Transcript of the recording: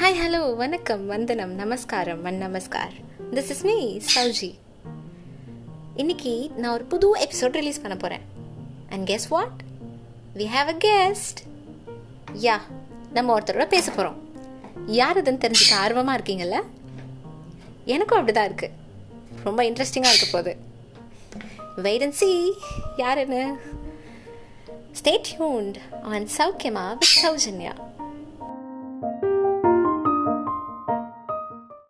Hi hello வணக்கம் வந்தனம் நமஸ்காரம் வன் நமஸ்கார் திஸ் இஸ் மீ சௌஜி இன்னைக்கு நான் ஒரு புது எபிசோட் ரிலீஸ் பண்ண போகிறேன் and guess what we have a guest yeah நம்ம ஒருத்தரோட பேச போகிறோம் யார் அதுன்னு தெரிஞ்சுக்க ஆர்வமாக இருக்கீங்கல்ல? எனக்கும் அப்படி தான் இருக்குது ரொம்ப இன்ட்ரெஸ்டிங்காக இருக்க போகுது. வெயிட் அண்ட் சி யாருன்னு ஸ்டேட் டியூன்ட் ஆன் சௌக்கியமா வித் சௌஜன்யா